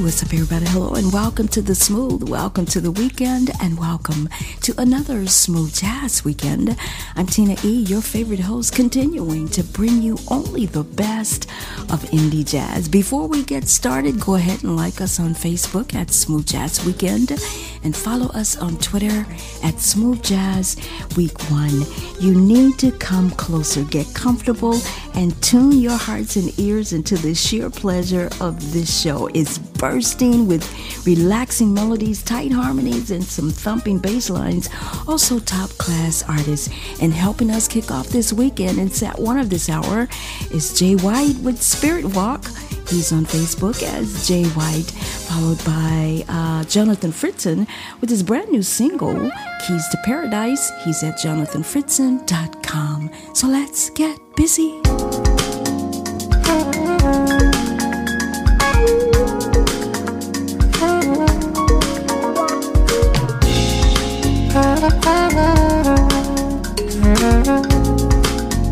What's up, everybody? Hello, and welcome to the Smooth. Welcome to the weekend, and welcome to another Smooth Jazz Weekend. I'm Tina E, your favorite host, continuing to bring you only the best of indie jazz. Before we get started, go ahead and like us on Facebook at Smooth Jazz Weekend and follow us on Twitter at Smooth Jazz Week One. You need to come closer, get comfortable, and tune your hearts and ears into the sheer pleasure of this show. It's bursting with relaxing melodies, tight harmonies, and some thumping bass lines. Also, top class artists. And helping us kick off this weekend and set one of this hour is Jay White with Spirit Walk. He's on Facebook as Jay White, followed by uh, Jonathan Fritzen with his brand new single, Keys to Paradise. He's at jonathanfritzen.com. So let's get busy.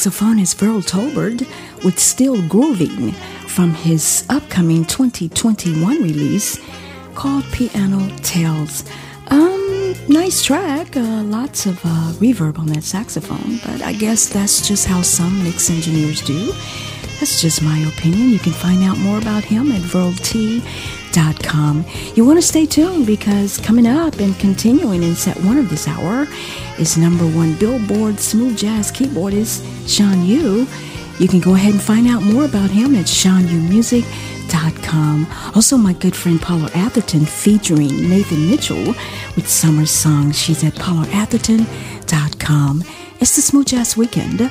saxophonist Vearl Tolbert with Still Grooving from his upcoming 2021 release called Piano Tales. Um, nice track, uh, lots of uh, reverb on that saxophone, but I guess that's just how some mix engineers do. That's just my opinion. You can find out more about him at verlt.com. You want to stay tuned because coming up and continuing in set one of this hour is number one Billboard smooth jazz keyboardist Sean U. You can go ahead and find out more about him at SeanUMusic.com. Also, my good friend Paula Atherton featuring Nathan Mitchell with Summer Songs. She's at PaulaAtherton.com. It's the Smooth Jazz Weekend.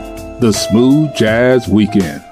the Smooth Jazz Weekend.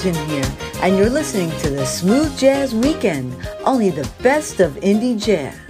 Atherton here. and you're listening to the Smooth Jazz Weekend, only the best of indie jazz.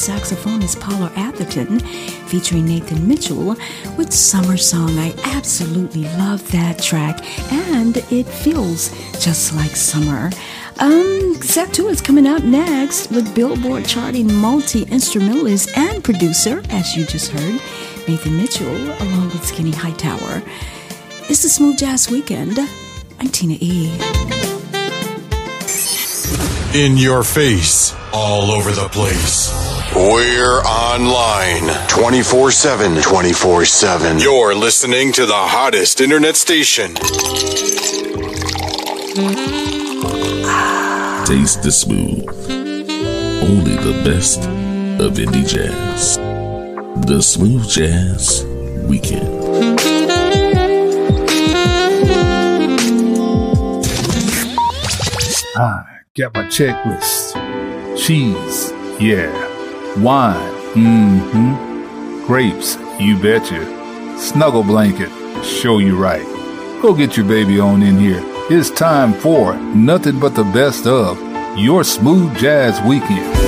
Saxophonist Paula Atherton featuring Nathan Mitchell with Summer Song. I absolutely love that track, and it feels just like summer. Um, set two is coming up next with Billboard charting multi instrumentalist and producer, as you just heard, Nathan Mitchell, along with Skinny Hightower. It's the Smooth Jazz Weekend. I'm Tina E. In your face all over the place. We're online 24 7. 24 7. You're listening to the hottest internet station. Mm-hmm. Taste the smooth. Only the best of indie jazz. The Smooth Jazz Weekend. Ah, I got my checklist cheese, yeah, wine, mm-hmm, grapes, you betcha, snuggle blanket, show you right. Go get your baby on in here It's time for nothing but the best of your smooth jazz weekend.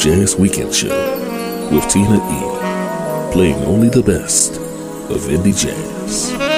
Jazz Weekend Show with Tina E, playing only the best of indie jazz.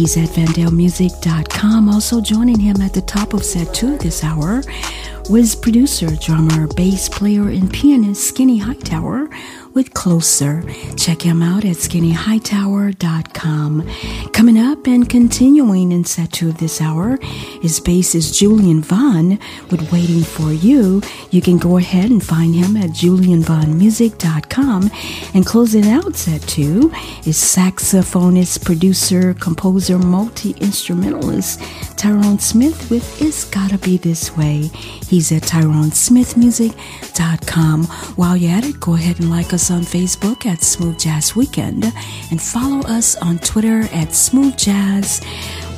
He's at vandalemusic.com. Also joining him at the top of set two this hour was producer, drummer, bass player, and pianist Skinny Hightower with Closer. Check him out at skinnyhightower.com. Coming up and continuing in set two of this hour is bassist Julian Vaughn with Waiting for You. You can go ahead and find him at julianvaughnmusic.com. And closing out set two is saxophonist, producer, composer, multi instrumentalist Tyrone Smith with It's Gotta Be This Way. He's at tyronesmithmusic.com. While you're at it, go ahead and like us on Facebook at Smooth Jazz Weekend and follow us on Twitter at Smooth Jazz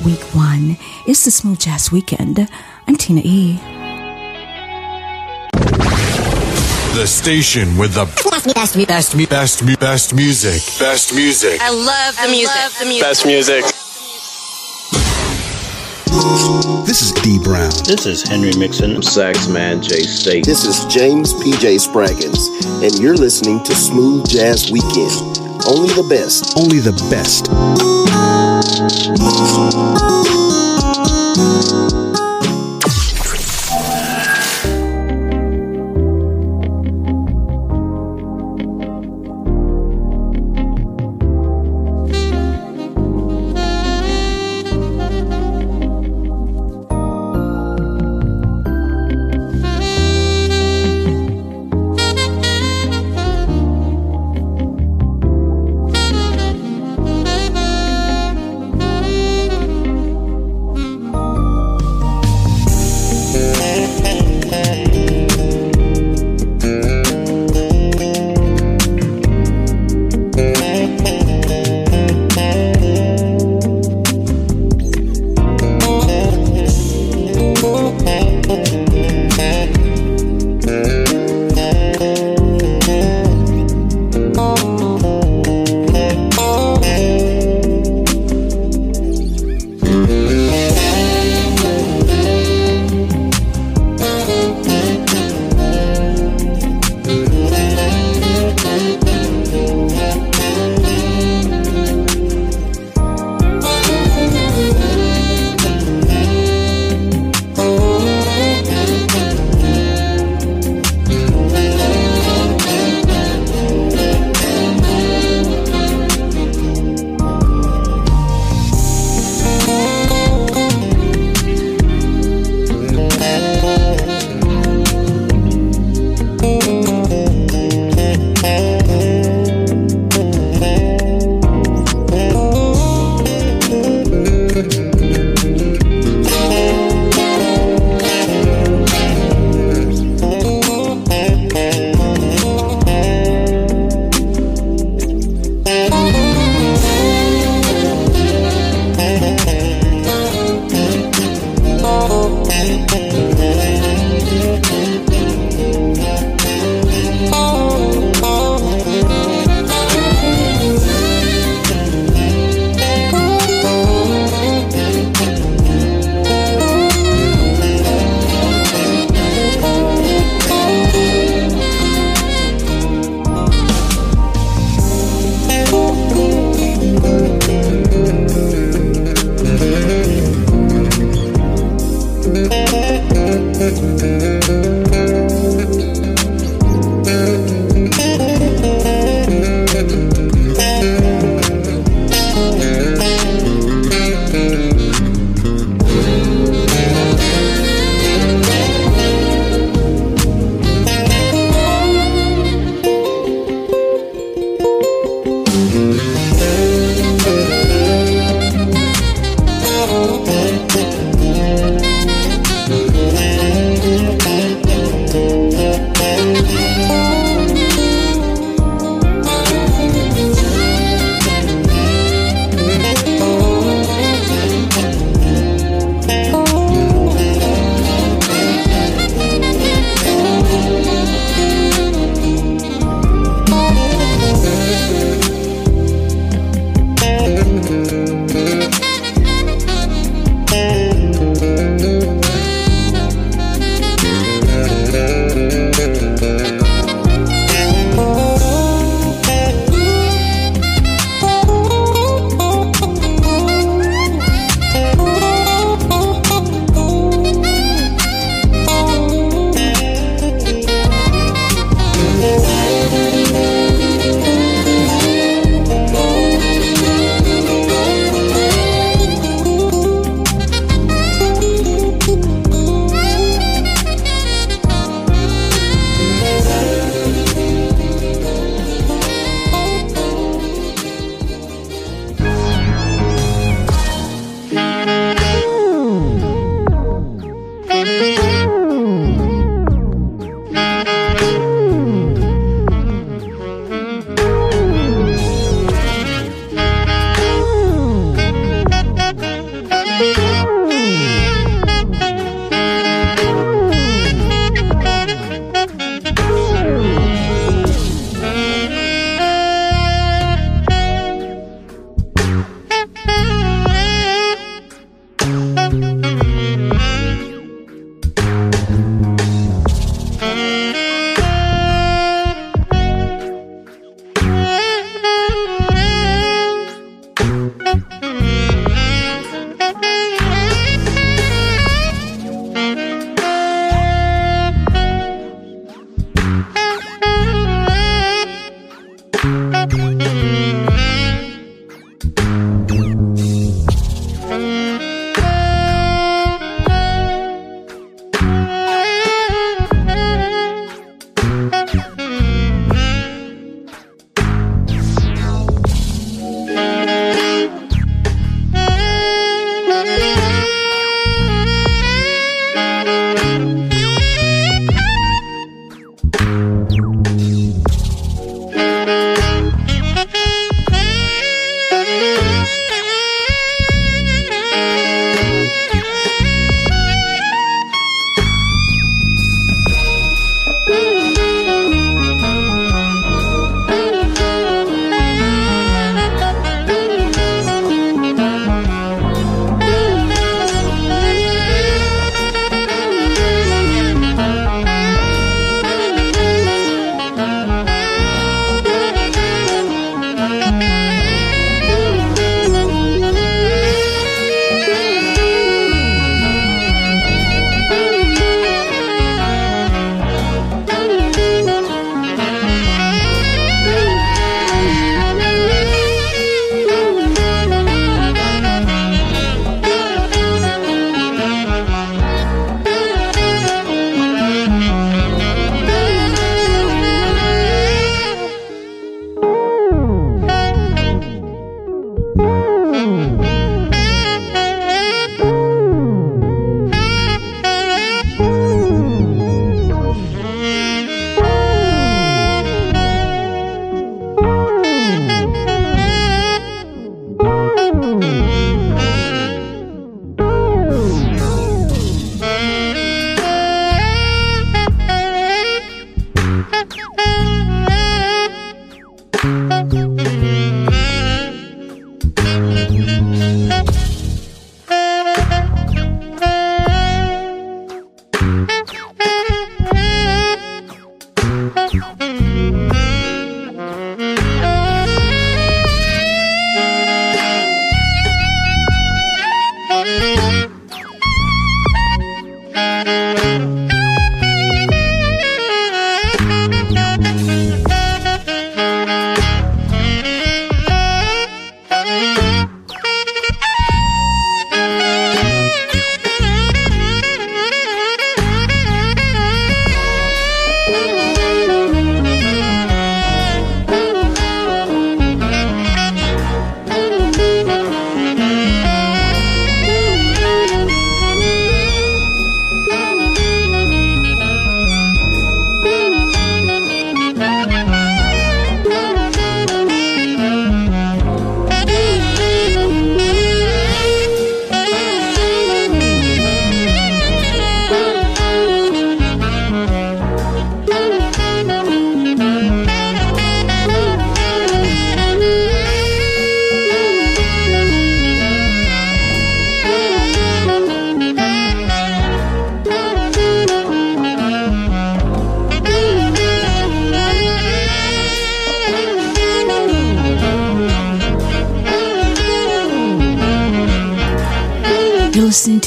Week 1. It's the Smooth Jazz Weekend. I'm Tina E. The station with the best, best, best, best, best music. Best music. I love the music. Love the music. Best music. This is D Brown. This is Henry Mixon. Saxman Jay State. This is James PJ Spraggins, and you're listening to Smooth Jazz Weekend. Only the best. Only the best.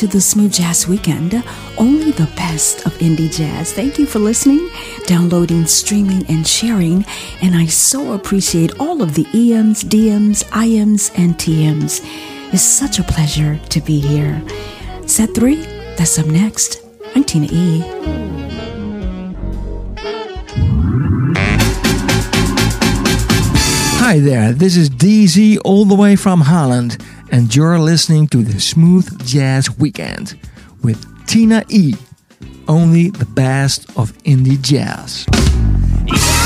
To the Smooth Jazz Weekend, only the best of indie jazz. Thank you for listening, downloading, streaming, and sharing. And I so appreciate all of the EMs, DMs, IMs, and TMs. It's such a pleasure to be here. Set three, that's up next. I'm Tina E. Hi there, this is DZ all the way from Holland and you're listening to the Smooth Jazz Weekend with Tina E. Only the best of indie jazz. was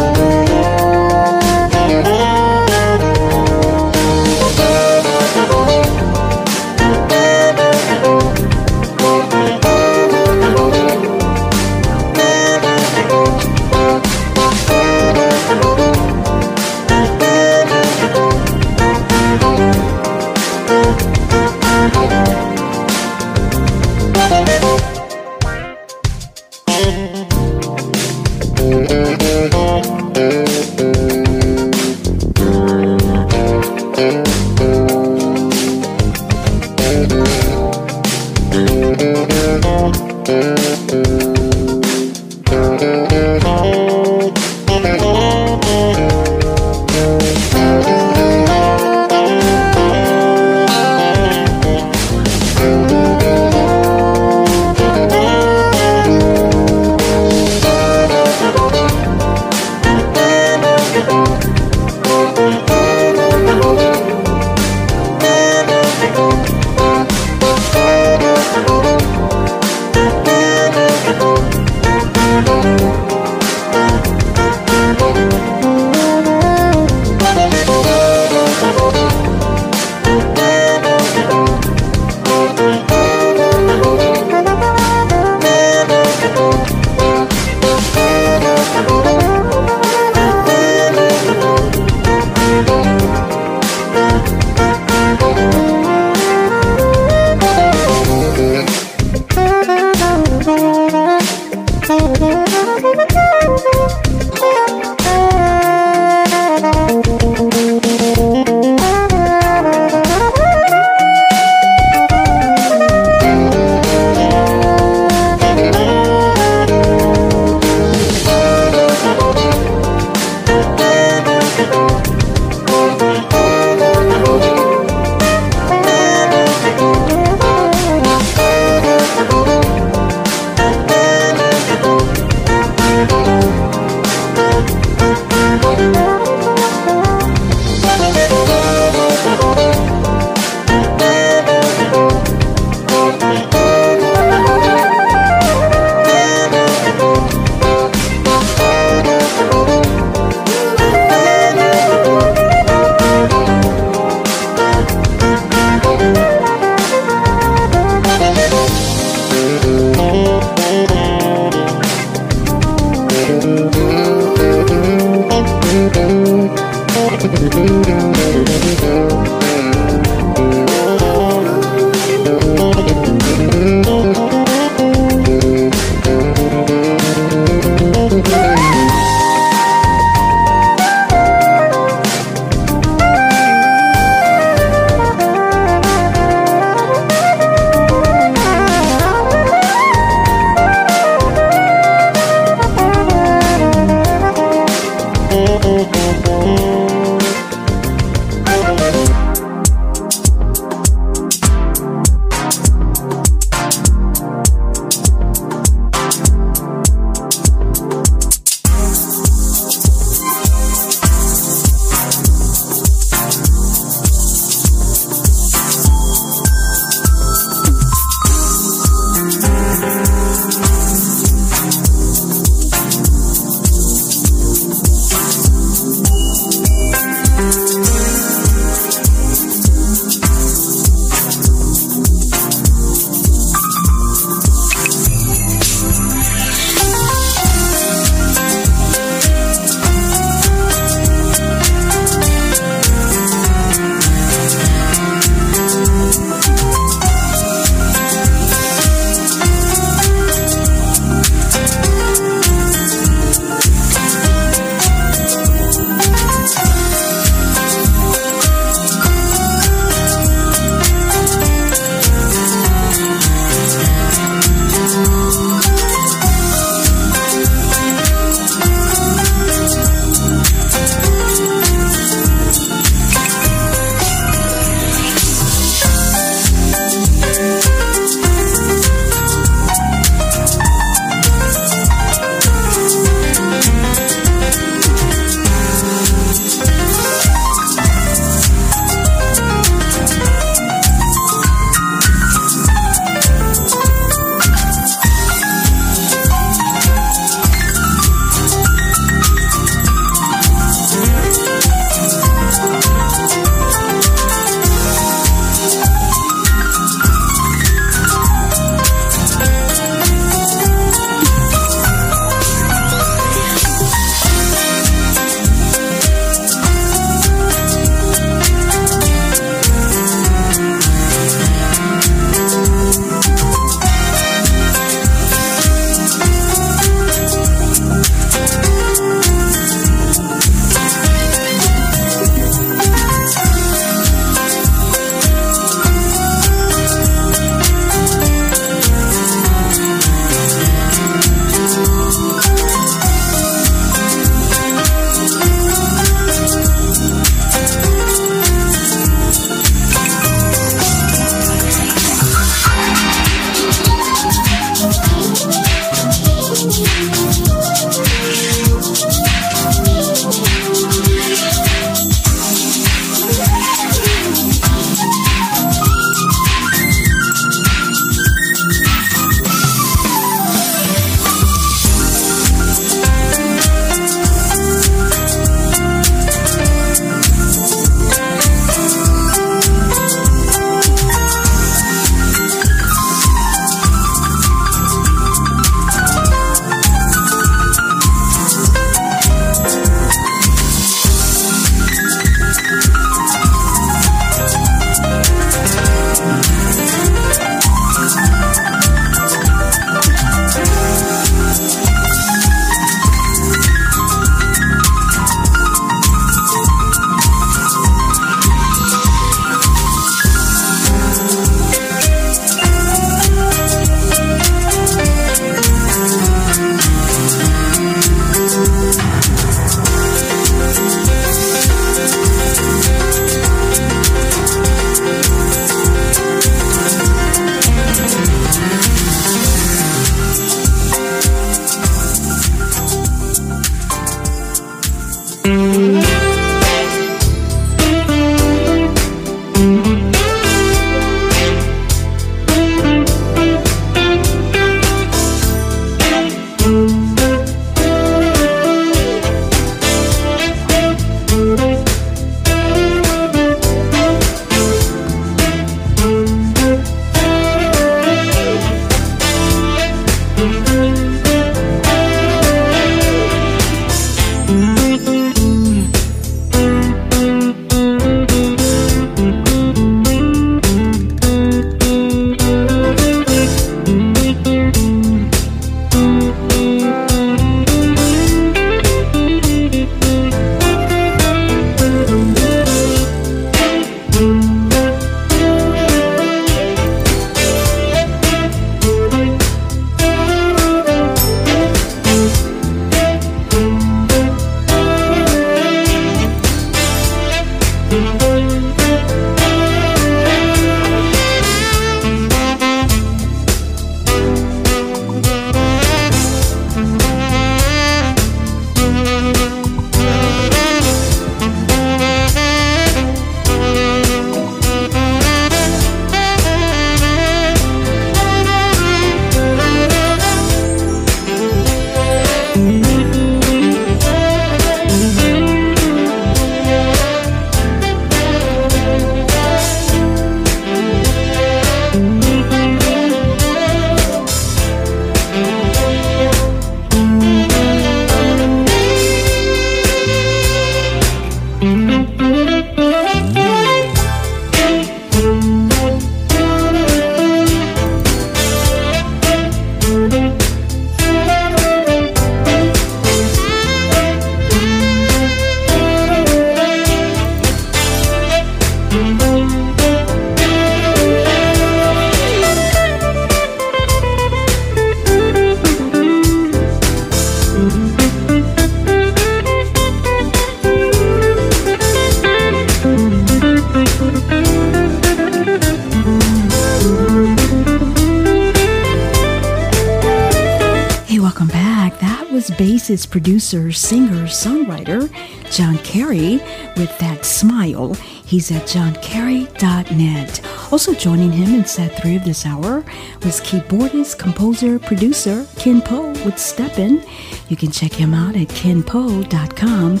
He's at johncarey.net. Also joining him in set three of this hour was keyboardist, composer, producer Ken Powe with Steppin'. You can check him out at kenpowe.com.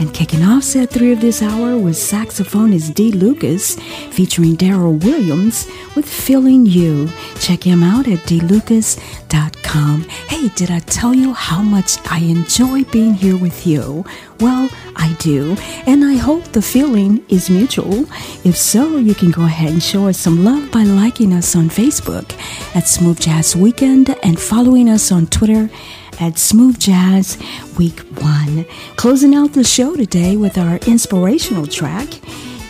And kicking off set three of this hour was saxophonist Dee Lucas featuring Darryl Williams with Feeling You. Check him out at deelucas.com. Hey, did I tell you how much I enjoy being here with you? Well, I do, and I hope the feeling is mutual. If so, you can go ahead and show us some love by liking us on Facebook at Smooth Jazz Weekend and following us on Twitter at Smooth Jazz Week 1. Closing out the show today with our inspirational track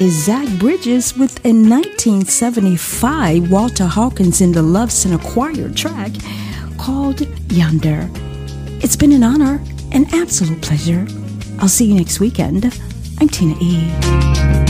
is Zach Bridges with a 1975 Walter Hawkins in the Love Center Choir track called Yonder. It's been an honor, an absolute pleasure I'll see you next weekend. I'm Tina E.